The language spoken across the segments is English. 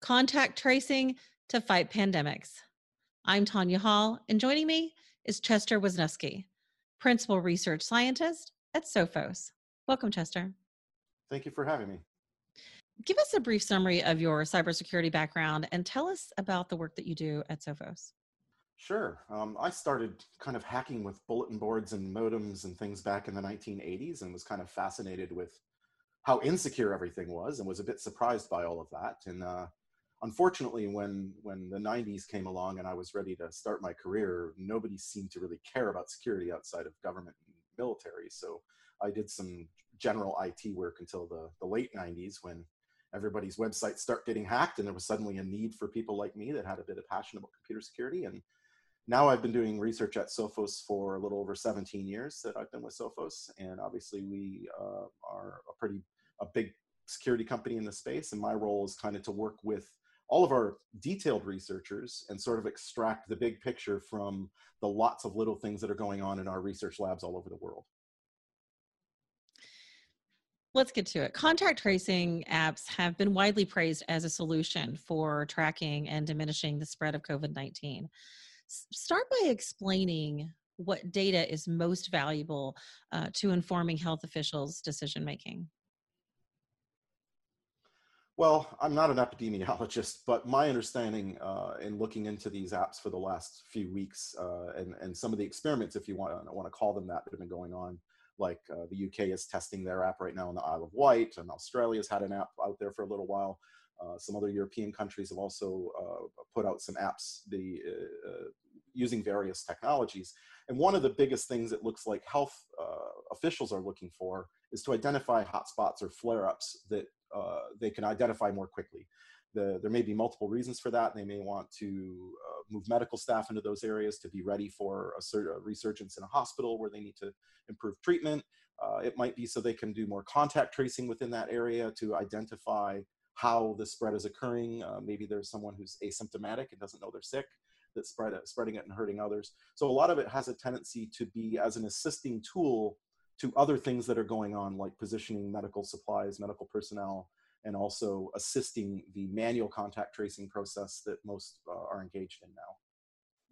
contact tracing to fight pandemics. I'm Tanya Hall, and joining me is Chester Wisniewski, Principal Research Scientist at Sophos. Welcome, Chester. Thank you for having me. Give us a brief summary of your cybersecurity background and tell us about the work that you do at Sophos. Sure. Um, I started kind of hacking with bulletin boards and modems and things back in the 1980s and was kind of fascinated with how insecure everything was and was a bit surprised by all of that. And uh, unfortunately, when, when the 90s came along and I was ready to start my career, nobody seemed to really care about security outside of government and military. So I did some general IT work until the, the late 90s when everybody's websites start getting hacked and there was suddenly a need for people like me that had a bit of passion about computer security. And now I've been doing research at Sophos for a little over 17 years that I've been with Sophos, and obviously we uh, are a pretty a big security company in the space, and my role is kind of to work with all of our detailed researchers and sort of extract the big picture from the lots of little things that are going on in our research labs all over the world. Let's get to it. Contact tracing apps have been widely praised as a solution for tracking and diminishing the spread of COVID 19. Start by explaining what data is most valuable uh, to informing health officials' decision making. Well, I'm not an epidemiologist, but my understanding uh, in looking into these apps for the last few weeks uh, and, and some of the experiments, if you want, want to call them that, that have been going on, like uh, the UK is testing their app right now in the Isle of Wight, and Australia's had an app out there for a little while. Uh, some other European countries have also uh, put out some apps the, uh, using various technologies. And one of the biggest things it looks like health officials are looking for is to identify hotspots or flare-ups that uh, they can identify more quickly. The, there may be multiple reasons for that. They may want to uh, move medical staff into those areas to be ready for a, a resurgence in a hospital where they need to improve treatment. Uh, it might be so they can do more contact tracing within that area to identify how the spread is occurring. Uh, maybe there's someone who's asymptomatic and doesn't know they're sick that's spread spreading it and hurting others. So a lot of it has a tendency to be as an assisting tool to other things that are going on, like positioning medical supplies, medical personnel, and also assisting the manual contact tracing process that most uh, are engaged in now.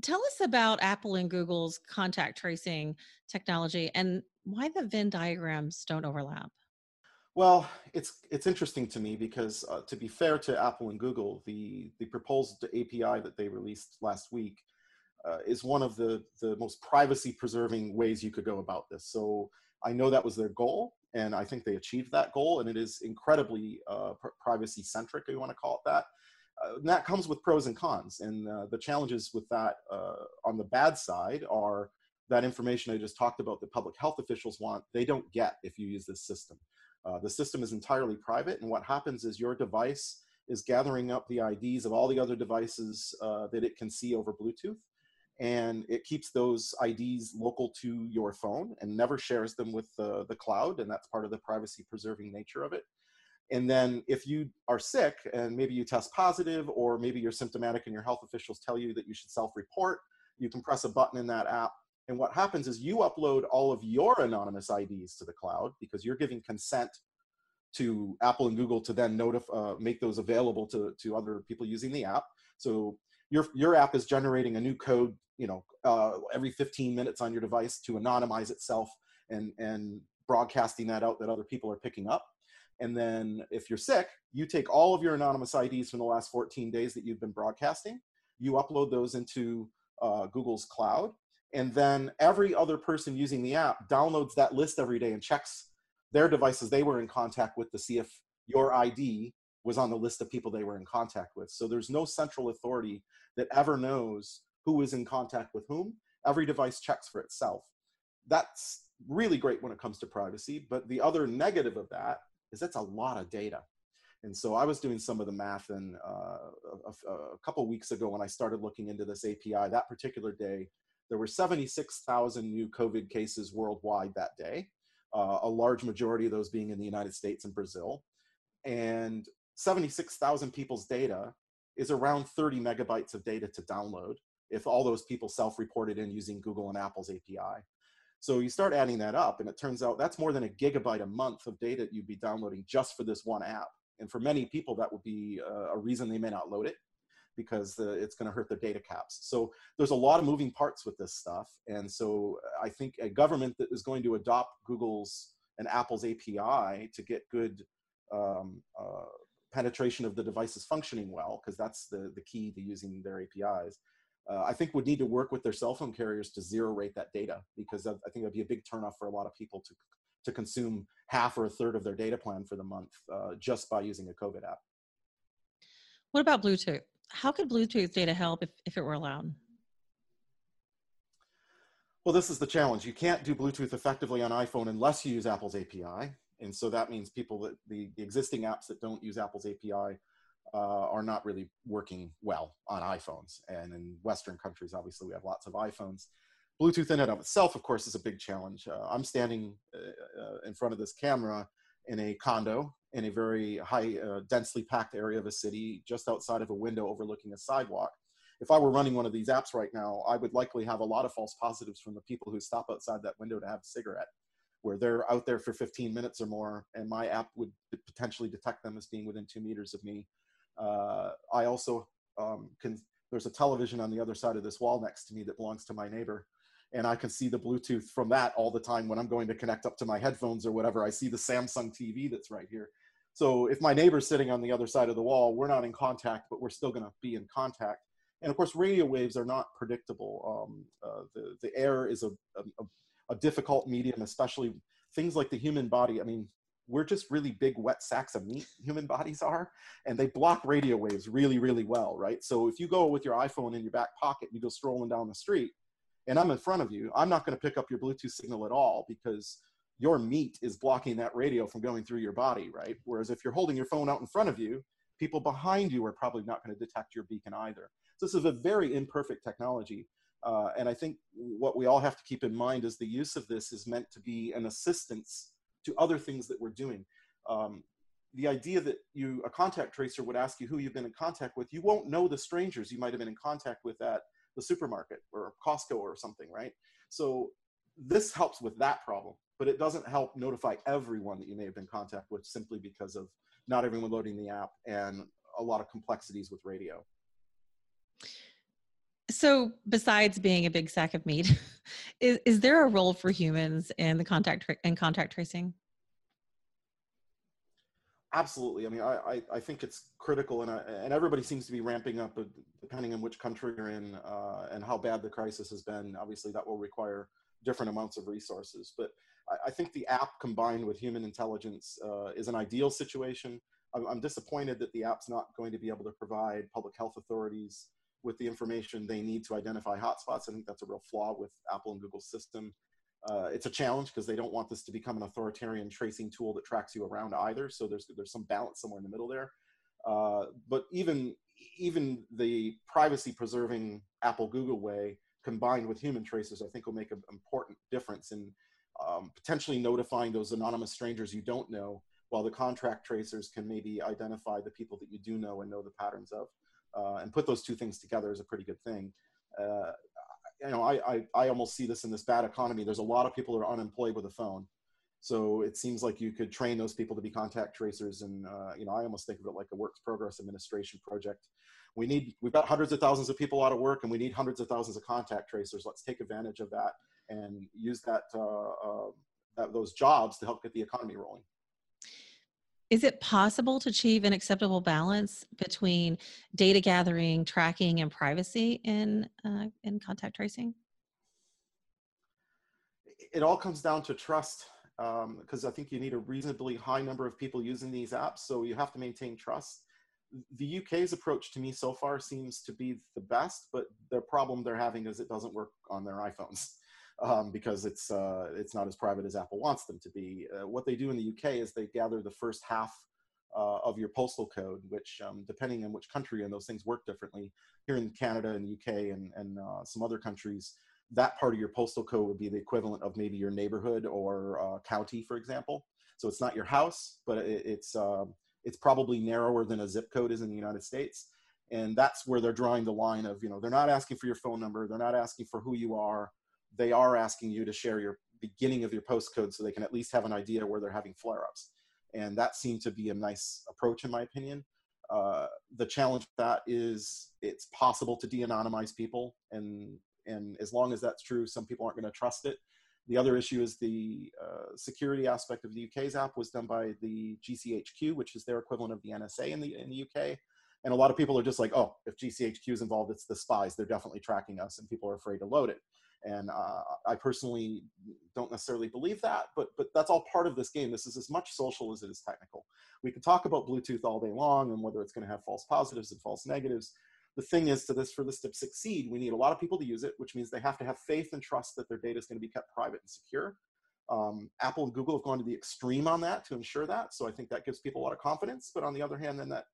Tell us about Apple and Google's contact tracing technology and why the Venn diagrams don't overlap. Well, it's it's interesting to me because uh, to be fair to Apple and Google, the the proposed API that they released last week uh, is one of the the most privacy preserving ways you could go about this. So I know that was their goal, and I think they achieved that goal, and it is incredibly uh, pr- privacy centric, if you want to call it that. Uh, and that comes with pros and cons, and uh, the challenges with that uh, on the bad side are that information I just talked about that public health officials want, they don't get if you use this system. Uh, the system is entirely private, and what happens is your device is gathering up the IDs of all the other devices that it can see over Bluetooth and it keeps those IDs local to your phone and never shares them with the, the cloud, and that's part of the privacy preserving nature of it. And then if you are sick and maybe you test positive, or maybe you're symptomatic and your health officials tell you that you should self report, you can press a button in that app. And what happens is you upload all of your anonymous IDs to the cloud because you're giving consent to Apple and Google to then notify, uh, make those available to, to other people using the app. So your your app is generating a new code you know uh, every 15 minutes on your device to anonymize itself and and broadcasting that out that other people are picking up. And then if you're sick you take all of your anonymous ids from the last 14 days that you've been broadcasting you upload those into uh, google's cloud and then every other person using the app downloads that list every day and checks their devices. They were in contact with to see if your id was on the list of people they were in contact with so there's no central authority that ever knows who is in contact with whom. Every device checks for itself. That's really great when it comes to privacy, but the other negative of that is that's a lot of data. And so I was doing some of the math, and uh, a, a, couple weeks ago, when I started looking into this API, that particular day, there were 76,000 new COVID cases worldwide that day, uh, a large majority of those being in the United States and Brazil. And 76,000 people's data is around 30 megabytes of data to download if all those people self-reported in using Google and Apple's API. So you start adding that up, and it turns out that's more than a gigabyte a month of data you'd be downloading just for this one app. And for many people, that would be uh, a reason they may not load it because it's going to hurt their data caps. So there's a lot of moving parts with this stuff. And so I think a government that is going to adopt Google's and Apple's API to get good um, uh, penetration of the devices functioning well, because that's the, the key to using their APIs, uh, I think would need to work with their cell phone carriers to zero rate that data because I think that'd be a big turnoff for a lot of people to, to consume half or a third of their data plan for the month uh, just by using a COVID app. What about Bluetooth? How could Bluetooth data help if, if it were allowed? Well, this is the challenge. You can't do Bluetooth effectively on iPhone unless you use Apple's API. And so that means people that the, the existing apps that don't use Apple's API uh, are not really working well on iPhones. And in Western countries, obviously, we have lots of iPhones. Bluetooth in and of itself, of course, is a big challenge. Uh, I'm standing uh, uh in front of this camera in a condo in a very high, uh, densely packed area of a city, just outside of a window overlooking a sidewalk. If I were running one of these apps right now, I would likely have a lot of false positives from the people who stop outside that window to have a cigarette, where they're out there for 15 minutes or more, and my app would potentially detect them as being within two meters of me uh, I also um, can, there's a television on the other side of this wall next to me that belongs to my neighbor. And I can see the Bluetooth from that all the time when I'm going to connect up to my headphones or whatever. I see the Samsung TV that's right here. So if my neighbor's sitting on the other side of the wall, we're not in contact, but we're still going to be in contact. And of course, radio waves are not predictable. Um, uh, the, the air is a, a, a difficult medium, especially things like the human body. I mean, we're just really big wet sacks of meat human bodies are and they block radio waves really really well right? So if you go with your iphone in your back pocket and you go strolling down the street and i'm in front of you i'm not going to pick up your bluetooth signal at all because your meat is blocking that radio from going through your body right? Whereas if you're holding your phone out in front of you people behind you are probably not going to detect your beacon either. So this is a very imperfect technology uh, and i think what we all have to keep in mind is the use of this is meant to be an assistance to other things that we're doing. Um, the idea that you a contact tracer would ask you who you've been in contact with, you won't know the strangers you might have been in contact with at the supermarket or Costco or something, right? So this helps with that problem, but it doesn't help notify everyone that you may have been in contact with simply because of not everyone loading the app and a lot of complexities with radio. So, besides being a big sack of meat, is, is there a role for humans in the contact in contact tracing? Absolutely. I mean, I, I, I think it's critical, and I, and everybody seems to be ramping up, uh, depending on which country you're in uh, and how bad the crisis has been. Obviously, that will require different amounts of resources. But I, I think the app combined with human intelligence uh, is an ideal situation. I'm, I'm disappointed that the app's not going to be able to provide public health authorities with the information they need to identify hotspots. I think that's a real flaw with Apple and Google's system. Uh, it's a challenge because they don't want this to become an authoritarian tracing tool that tracks you around either. So there's there's some balance somewhere in the middle there. Uh, but even even the privacy preserving Apple Google way combined with human tracers, I think will make an important difference in um, potentially notifying those anonymous strangers you don't know, while the contract tracers can maybe identify the people that you do know and know the patterns of uh, and put those two things together is a pretty good thing. Uh, you know, I, I, I almost see this in this bad economy. There's a lot of people that are unemployed with a phone. So it seems like you could train those people to be contact tracers. And, uh, you know, I almost think of it like a works progress administration project. We need, we've got hundreds of thousands of people out of work and we need hundreds of thousands of contact tracers. Let's take advantage of that and use that, uh, uh, that those jobs to help get the economy rolling. Is it possible to achieve an acceptable balance between data gathering, tracking, and privacy in uh, in contact tracing? It all comes down to trust, because um, I think you need a reasonably high number of people using these apps, so you have to maintain trust. The UK's approach to me so far seems to be the best, but the problem they're having is it doesn't work on their iPhones um, because it's uh, it's not as private as Apple wants them to be. Uh, what they do in the UK is they gather the first half uh, of your postal code, which um, depending on which country and those things work differently. Here in Canada and UK and and uh, some other countries, that part of your postal code would be the equivalent of maybe your neighborhood or uh, county, for example. So it's not your house, but it, it's um, it's probably narrower than a zip code is in the United States and that's where they're drawing the line of you know they're not asking for your phone number they're not asking for who you are they are asking you to share your beginning of your postcode so they can at least have an idea where they're having flare-ups. and that seemed to be a nice approach in my opinion. Uh, the challenge with that is it's possible to de-anonymize people, and and as long as that's true, some people aren't going to trust it. The other issue is the uh, security aspect of the UK's app was done by the GCHQ, which is their equivalent of the NSA in the in the UK. And a lot of people are just like, oh, if GCHQ is involved, it's the spies. They're definitely tracking us, and people are afraid to load it. And uh, I personally don't necessarily believe that, but but that's all part of this game. This is as much social as it is technical. We can talk about Bluetooth all day long and whether it's going to have false positives and false negatives. The thing is, to this for this to succeed, we need a lot of people to use it, which means they have to have faith and trust that their data is going to be kept private and secure. Um, Apple and Google have gone to the extreme on that to ensure that. So I think that gives people a lot of confidence. But on the other hand, then that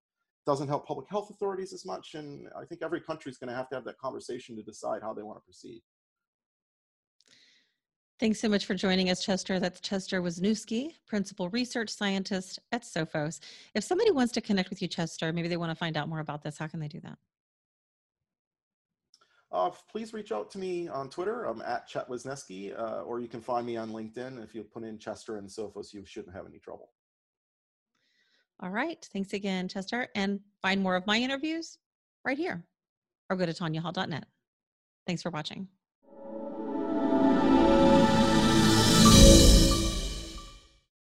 doesn't help public health authorities as much. And I think every country is going to have to have that conversation to decide how they want to proceed. Thanks so much for joining us, Chester. That's Chester Wisniewski, Principal Research Scientist at Sophos. If somebody wants to connect with you, Chester, maybe they want to find out more about this, how can they do that? Uh, please reach out to me on Twitter. I'm at Chet Wisniewski, uh, or you can find me on LinkedIn. If you put in Chester and Sophos, you shouldn't have any trouble. All right. Thanks again, Chester. And find more of my interviews right here or go to tanyahall.net. Thanks for watching.